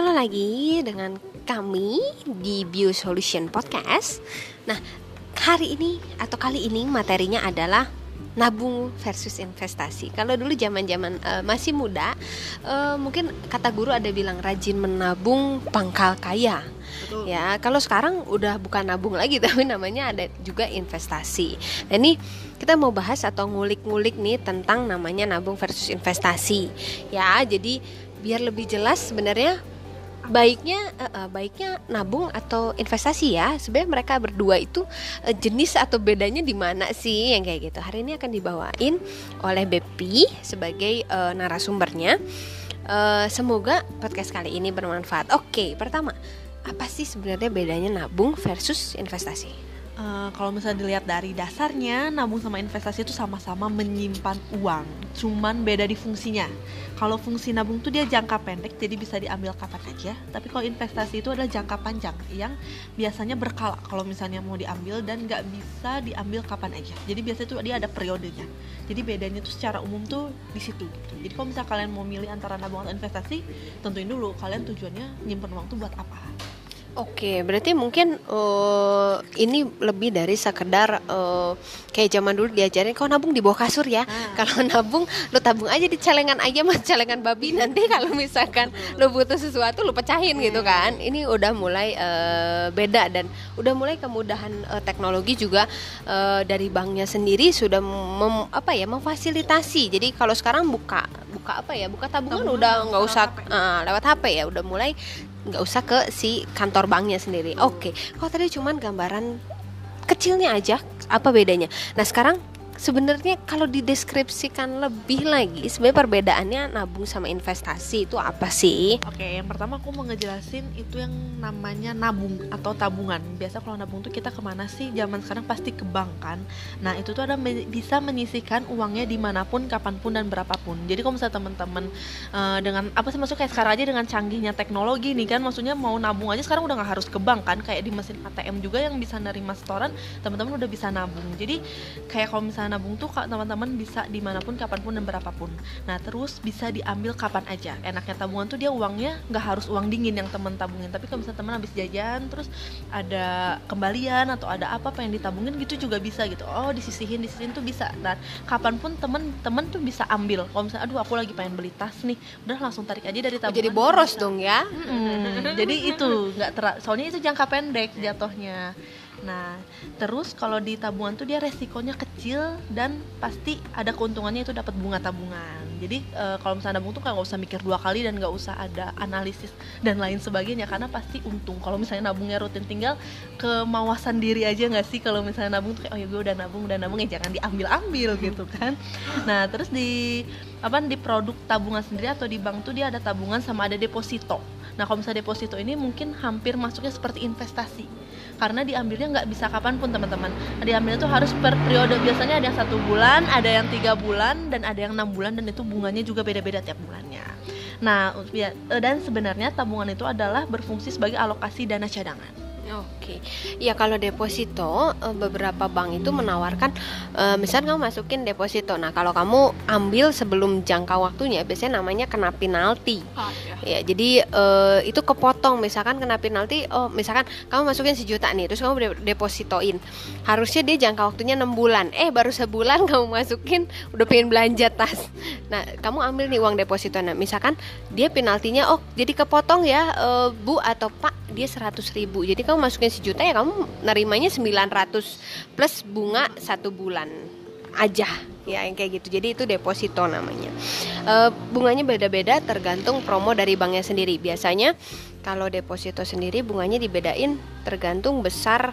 Halo lagi dengan kami di Bio Solution Podcast. Nah, hari ini atau kali ini materinya adalah nabung versus investasi. Kalau dulu zaman-zaman uh, masih muda, uh, mungkin kata guru ada bilang rajin menabung pangkal kaya. Betul. Ya, kalau sekarang udah bukan nabung lagi tapi namanya ada juga investasi. Nah, ini kita mau bahas atau ngulik-ngulik nih tentang namanya nabung versus investasi. Ya, jadi biar lebih jelas sebenarnya baiknya uh, uh, baiknya nabung atau investasi ya. Sebenarnya mereka berdua itu uh, jenis atau bedanya di mana sih? Yang kayak gitu. Hari ini akan dibawain oleh Bepi sebagai uh, narasumbernya. Uh, semoga podcast kali ini bermanfaat. Oke pertama apa sih sebenarnya bedanya nabung versus investasi Uh, kalau misalnya dilihat dari dasarnya, nabung sama investasi itu sama-sama menyimpan uang, cuman beda di fungsinya. Kalau fungsi nabung tuh dia jangka pendek, jadi bisa diambil kapan aja. Tapi kalau investasi itu adalah jangka panjang, yang biasanya berkala. Kalau misalnya mau diambil dan nggak bisa diambil kapan aja. Jadi biasanya tuh dia ada periodenya. Jadi bedanya tuh secara umum tuh di situ. Gitu. Jadi kalau misalnya kalian mau milih antara nabung atau investasi, tentuin dulu kalian tujuannya nyimpen uang tuh buat apa. Oke, berarti mungkin uh, ini lebih dari sekedar uh, kayak zaman dulu diajarin kau nabung di bawah kasur ya. Ah. Kalau nabung lu tabung aja di celengan aja mas celengan babi nanti kalau misalkan lu butuh sesuatu lu pecahin hmm. gitu kan. Ini udah mulai uh, beda dan udah mulai kemudahan uh, teknologi juga uh, dari banknya sendiri sudah mem, apa ya memfasilitasi. Jadi kalau sekarang buka buka apa ya buka tabungan, tabungan udah nggak usah uh, lewat HP ya udah mulai nggak usah ke si kantor banknya sendiri. Oke, okay. kalau tadi cuman gambaran kecilnya aja, apa bedanya? Nah sekarang sebenarnya kalau dideskripsikan lebih lagi sebenarnya perbedaannya nabung sama investasi itu apa sih? Oke, yang pertama aku mau ngejelasin itu yang namanya nabung atau tabungan. Biasa kalau nabung tuh kita ke mana sih? Zaman sekarang pasti ke bank kan. Nah itu tuh ada me bisa menyisikan uangnya di mana pun, kapan pun dan berapapun. Jadi kalau misalnya teman-teman uh, dengan apa sih maksudnya kayak sekarang aja dengan canggihnya teknologi nih kan, maksudnya mau nabung aja sekarang udah nggak harus ke bank kan, kayak di mesin ATM juga yang bisa nerima setoran, teman-teman udah bisa nabung. Jadi kayak kalau misalnya nabung tuh teman-teman bisa di mana pun kapan pun dan berapapun. Nah terus bisa diambil kapan aja. Enaknya tabungan tuh dia uangnya nggak harus uang dingin yang teman tabungin. Tapi kalau misalnya teman habis jajan terus ada kembalian atau ada apa apa yang ditabungin gitu juga bisa gitu. Oh disisihin disisihin tuh bisa. Dan kapan pun temen-temen tuh bisa ambil. Kalau misalnya aduh aku lagi pengen beli tas nih. Udah langsung tarik aja dari tabungan jadi boros dong ya? Hmm, jadi itu nggak ter soalnya itu jangka pendek jatuhnya Nah, terus kalau di tabungan tuh dia resikonya kecil dan pasti ada keuntungannya itu dapat bunga tabungan. Jadi e, kalau misalnya nabung tuh nggak usah mikir dua kali dan nggak usah ada analisis dan lain sebagainya karena pasti untung. Kalau misalnya nabungnya rutin tinggal kemawasan diri aja nggak sih kalau misalnya nabung tuh kayak oh ya gue udah nabung udah nabung ya jangan diambil-ambil gitu kan. Nah, terus di apa di produk tabungan sendiri atau di bank tuh dia ada tabungan sama ada deposito. Nah, kalau misalnya deposito ini mungkin hampir masuknya seperti investasi karena diambilnya nggak bisa kapan pun teman-teman. Diambilnya tuh harus per periode. Biasanya ada yang satu bulan ada yang tiga bulan dan ada yang enam bulan dan itu bunganya juga beda-beda tiap bulannya. Nah ya, dan sebenarnya tabungan itu adalah berfungsi sebagai alokasi dana cadangan. Oke, ya kalau deposito eh, beberapa bank itu menawarkan, uh, misalnya kamu masukin deposito. Nah kalau kamu ambil sebelum jangka waktunya, biasanya namanya kena penalti. Oh, ya. jadi uh, itu kepotong. Misalkan kena penalti, oh misalkan kamu masukin sejuta nih, terus kamu depositoin. Harusnya dia jangka waktunya enam bulan. Eh baru sebulan kamu masukin, udah pengen belanja tas. Nah kamu ambil nih uang deposito. Nah misalkan dia penaltinya, oh jadi kepotong ya uh, bu atau pak dia 100 ribu jadi kamu masukin sejuta ya kamu nerimanya 900 plus bunga satu bulan aja ya yang kayak gitu jadi itu deposito namanya e, bunganya beda-beda tergantung promo dari banknya sendiri biasanya kalau deposito sendiri bunganya dibedain tergantung besar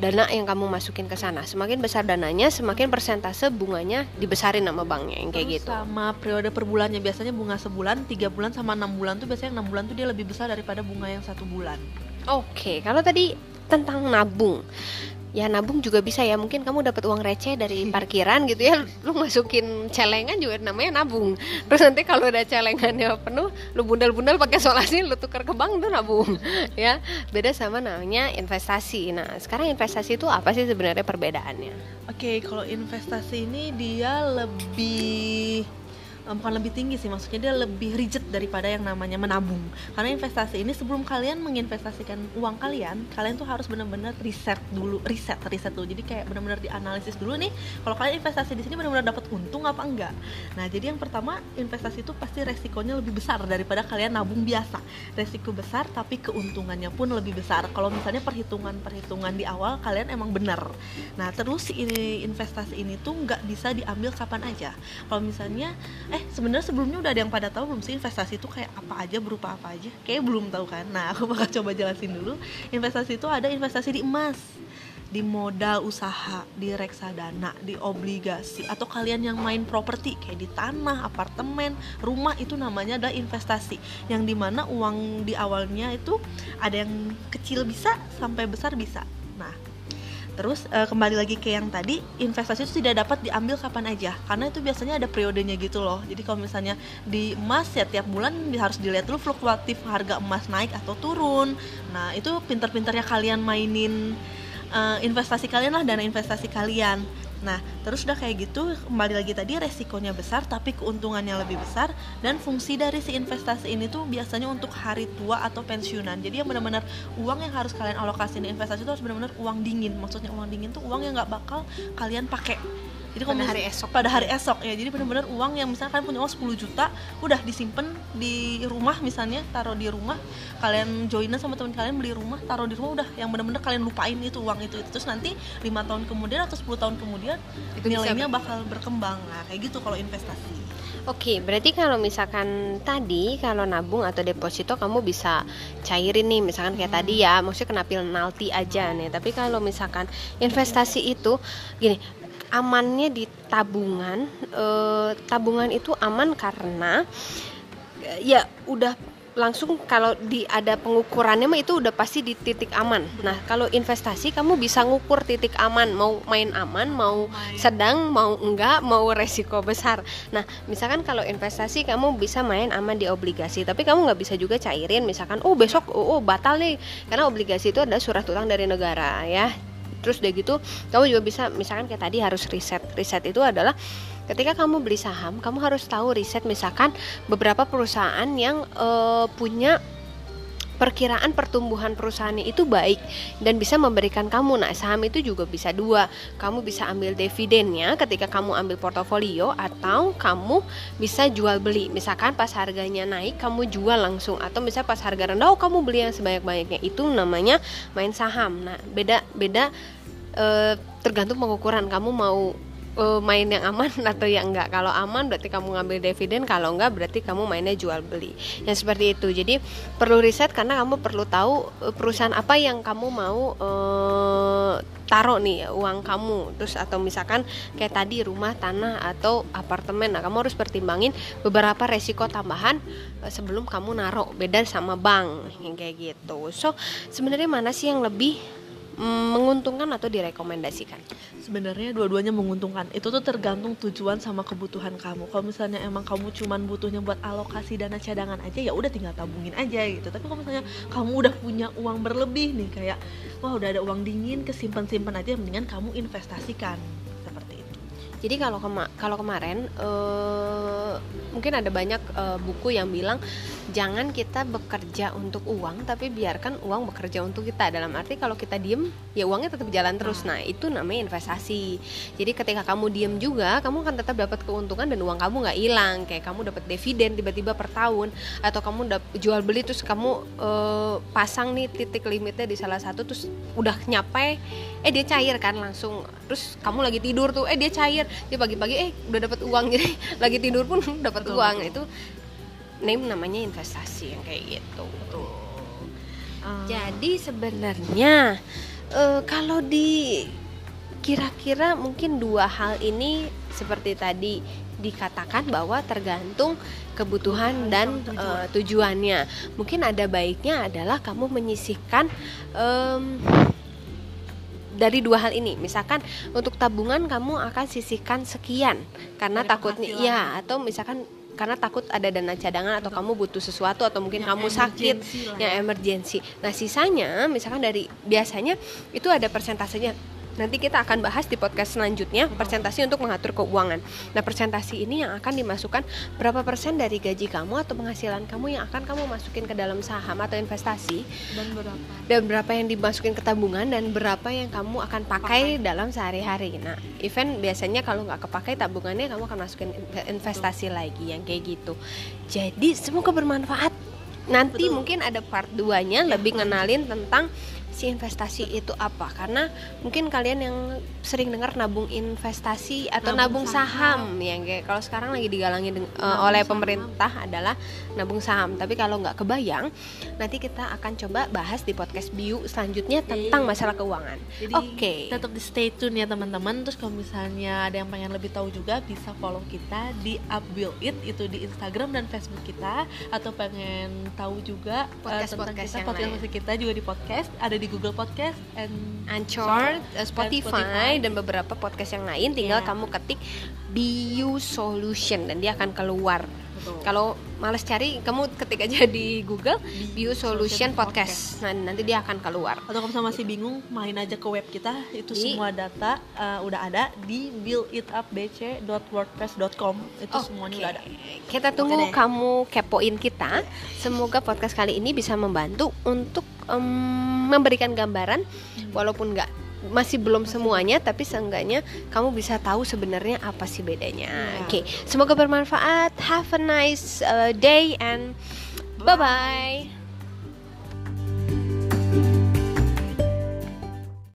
dana yang kamu masukin ke sana. Semakin besar dananya, semakin persentase bunganya dibesarin sama banknya yang kayak gitu. Sama periode per bulannya biasanya bunga sebulan, tiga bulan sama enam bulan tuh biasanya enam bulan tuh dia lebih besar daripada bunga yang satu bulan. Oke, okay. kalau tadi tentang nabung ya nabung juga bisa ya. Mungkin kamu dapat uang receh dari parkiran gitu ya. Lu masukin celengan juga namanya nabung. Terus nanti kalau ada celengannya penuh lu bundal-bundal pakai solasi lu tukar ke bank itu nabung. Ya beda sama namanya investasi. Nah sekarang investasi itu apa sih sebenarnya perbedaannya? Oke okay, kalau investasi ini dia lebih bukan lebih tinggi sih maksudnya dia lebih rigid daripada yang namanya menabung. Karena investasi ini sebelum kalian menginvestasikan uang kalian kalian tuh harus benar-benar riset dulu riset riset dulu. Jadi kayak benar-benar dianalisis dulu nih kalau kalian investasi di sini benar-benar dapat untung apa enggak? Nah jadi yang pertama investasi itu pasti resikonya lebih besar daripada kalian nabung biasa. Resiko besar tapi keuntungannya pun lebih besar. Kalau misalnya perhitungan-perhitungan di awal kalian emang benar. Nah terus ini investasi ini tuh nggak bisa diambil kapan aja. Kalau misalnya eh sebenarnya sebelumnya udah ada yang pada tahu belum sih investasi itu kayak apa aja berupa apa aja kayak belum tahu kan nah aku bakal coba jelasin dulu investasi itu ada investasi di emas di modal usaha, di reksadana, di obligasi, atau kalian yang main properti kayak di tanah, apartemen, rumah itu namanya adalah investasi. Yang di mana uang di awalnya itu ada yang kecil bisa sampai besar bisa. Terus uh, kembali lagi ke yang tadi, investasi itu tidak dapat diambil kapan aja karena itu biasanya ada periodenya gitu loh. Jadi kalau misalnya di emas ya tiap bulan harus dilihat dulu fluktuatif harga emas naik atau turun. Nah, itu pinter-pinternya kalian mainin uh, investasi kalian lah dana investasi kalian. Nah, terus udah kayak gitu, kembali lagi tadi resikonya besar tapi keuntungannya lebih besar dan fungsi dari si investasi ini tuh biasanya untuk hari tua atau pensiunan. Jadi yang benar-benar uang yang harus kalian alokasi di investasi itu harus benar-benar uang dingin. Maksudnya uang dingin tuh uang yang nggak bakal kalian pakai jadi pada hari esok. pada hari esok ya. Jadi benar-benar uang yang misalnya kalian punya uang 10 juta udah disimpan di rumah misalnya taruh di rumah kalian joinan sama teman kalian beli rumah taruh di rumah udah yang benar-benar kalian lupain itu uang itu, itu terus nanti lima tahun kemudian atau 10 tahun kemudian itu nilainya bakal berkembang. Nah kayak gitu kalau investasi. Oke, berarti kalau misalkan tadi kalau nabung atau deposito kamu bisa cairin nih, misalkan kayak hmm. tadi ya, maksudnya kena penalti aja nih. Tapi kalau misalkan investasi itu gini, amannya di tabungan e, tabungan itu aman karena ya udah langsung kalau di ada pengukurannya mah itu udah pasti di titik aman. Nah, kalau investasi kamu bisa ngukur titik aman, mau main aman, mau main. sedang, mau enggak, mau resiko besar. Nah, misalkan kalau investasi kamu bisa main aman di obligasi, tapi kamu nggak bisa juga cairin misalkan oh besok oh, oh batal nih karena obligasi itu adalah surat utang dari negara ya terus udah gitu kamu juga bisa misalkan kayak tadi harus riset. Riset itu adalah ketika kamu beli saham kamu harus tahu riset misalkan beberapa perusahaan yang uh, punya perkiraan pertumbuhan perusahaannya itu baik dan bisa memberikan kamu. Nah saham itu juga bisa dua. Kamu bisa ambil dividennya ketika kamu ambil portofolio atau kamu bisa jual beli. Misalkan pas harganya naik kamu jual langsung. Atau bisa pas harga rendah oh kamu beli yang sebanyak-banyaknya. Itu namanya main saham. Nah beda beda e, tergantung pengukuran. Kamu mau uh, main yang aman atau yang enggak. Kalau aman berarti kamu ngambil dividen, kalau enggak berarti kamu mainnya jual beli. Yang seperti itu. Jadi perlu riset karena kamu perlu tahu uh, perusahaan apa yang kamu mau uh, taruh nih uang kamu. Terus atau misalkan kayak tadi rumah, tanah atau apartemen. Nah, kamu harus pertimbangin beberapa resiko tambahan sebelum kamu naruh. Beda sama bank kayak gitu. So, sebenarnya mana sih yang lebih menguntungkan atau direkomendasikan? Sebenarnya dua-duanya menguntungkan. Itu tuh tergantung tujuan sama kebutuhan kamu. Kalau misalnya emang kamu cuman butuhnya buat alokasi dana cadangan aja ya udah tinggal tabungin aja gitu. Tapi kalau misalnya kamu udah punya uang berlebih nih kayak wah udah ada uang dingin kesimpan-simpan aja mendingan kamu investasikan jadi kalau kema kalau kemarin uh, mungkin ada banyak uh, buku yang bilang jangan kita bekerja untuk uang tapi biarkan uang bekerja untuk kita. Dalam arti kalau kita diem ya uangnya tetap jalan terus. Nah, nah itu namanya investasi. Jadi ketika kamu diem juga kamu akan tetap dapat keuntungan dan uang kamu nggak hilang. Kayak kamu dapat dividen tiba-tiba per tahun atau kamu jual beli terus kamu uh, pasang nih titik limitnya di salah satu terus udah nyampe eh dia cair kan langsung. Terus kamu lagi tidur tuh eh dia cair. Dia pagi-pagi eh udah dapat uang jadi lagi tidur pun dapat uang betul. itu name namanya investasi yang kayak gitu betul. Uh. jadi sebenarnya uh, kalau di kira-kira mungkin dua hal ini seperti tadi dikatakan bahwa tergantung kebutuhan dan tujuan. uh, tujuannya. Mungkin ada baiknya adalah kamu menyisihkan um, dari dua hal ini misalkan untuk tabungan kamu akan sisihkan sekian karena dari takutnya ya atau misalkan karena takut ada dana cadangan atau Betul. kamu butuh sesuatu atau mungkin yang kamu sakit yang ya. emergensi. Nah, sisanya misalkan dari biasanya itu ada persentasenya nanti kita akan bahas di podcast selanjutnya presentasi untuk mengatur keuangan. Nah, presentasi ini yang akan dimasukkan berapa persen dari gaji kamu atau penghasilan kamu yang akan kamu masukin ke dalam saham atau investasi dan berapa dan berapa yang dimasukin ke tabungan dan berapa yang kamu akan pakai, dalam sehari-hari. Nah, event biasanya kalau nggak kepakai tabungannya kamu akan masukin in- investasi lagi yang kayak gitu. Jadi semoga bermanfaat. Nanti Betul. mungkin ada part 2-nya lebih ngenalin tentang si investasi itu apa karena mungkin kalian yang sering dengar nabung investasi atau nabung, Nabung saham, yang kayak kalau sekarang lagi digalangi deng- eh, Nabung oleh saham. pemerintah adalah nabung saham tapi kalau nggak kebayang nanti kita akan coba bahas di podcast Biu selanjutnya tentang masalah keuangan Oke. tetap di stay tune ya teman-teman. Terus kalau misalnya ada yang pengen lebih tahu juga bisa follow kita di Upbuild It itu di Instagram dan Facebook kita atau pengen tahu juga eh, tentang Podcast-podcast kita podcast lain. kita juga di podcast ada di Google Podcast and Anchor, eh, Spotify, Spotify. dan beberapa podcast yang lain tinggal Iya. kamu ketik Biu Solution dan dia akan keluar. Betul. Kalau males cari, kamu ketik aja di Google Biu Solution Podcast. Nah, nanti dia akan keluar. atau misalnya masih bingung main aja ke web kita itu Di- semua data eh, udah ada di builditupbc.wordpress.com itu semuanya udah ada Kita tunggu deh. kamu kepoin kita. Semoga podcast kali ini bisa membantu untuk em, memberikan gambaran walaupun nggak masih belum semuanya tapi seenggaknya kamu bisa tahu sebenarnya apa sih bedanya. Iya. Oke, semoga bermanfaat. Have a nice uh, day and bye bye.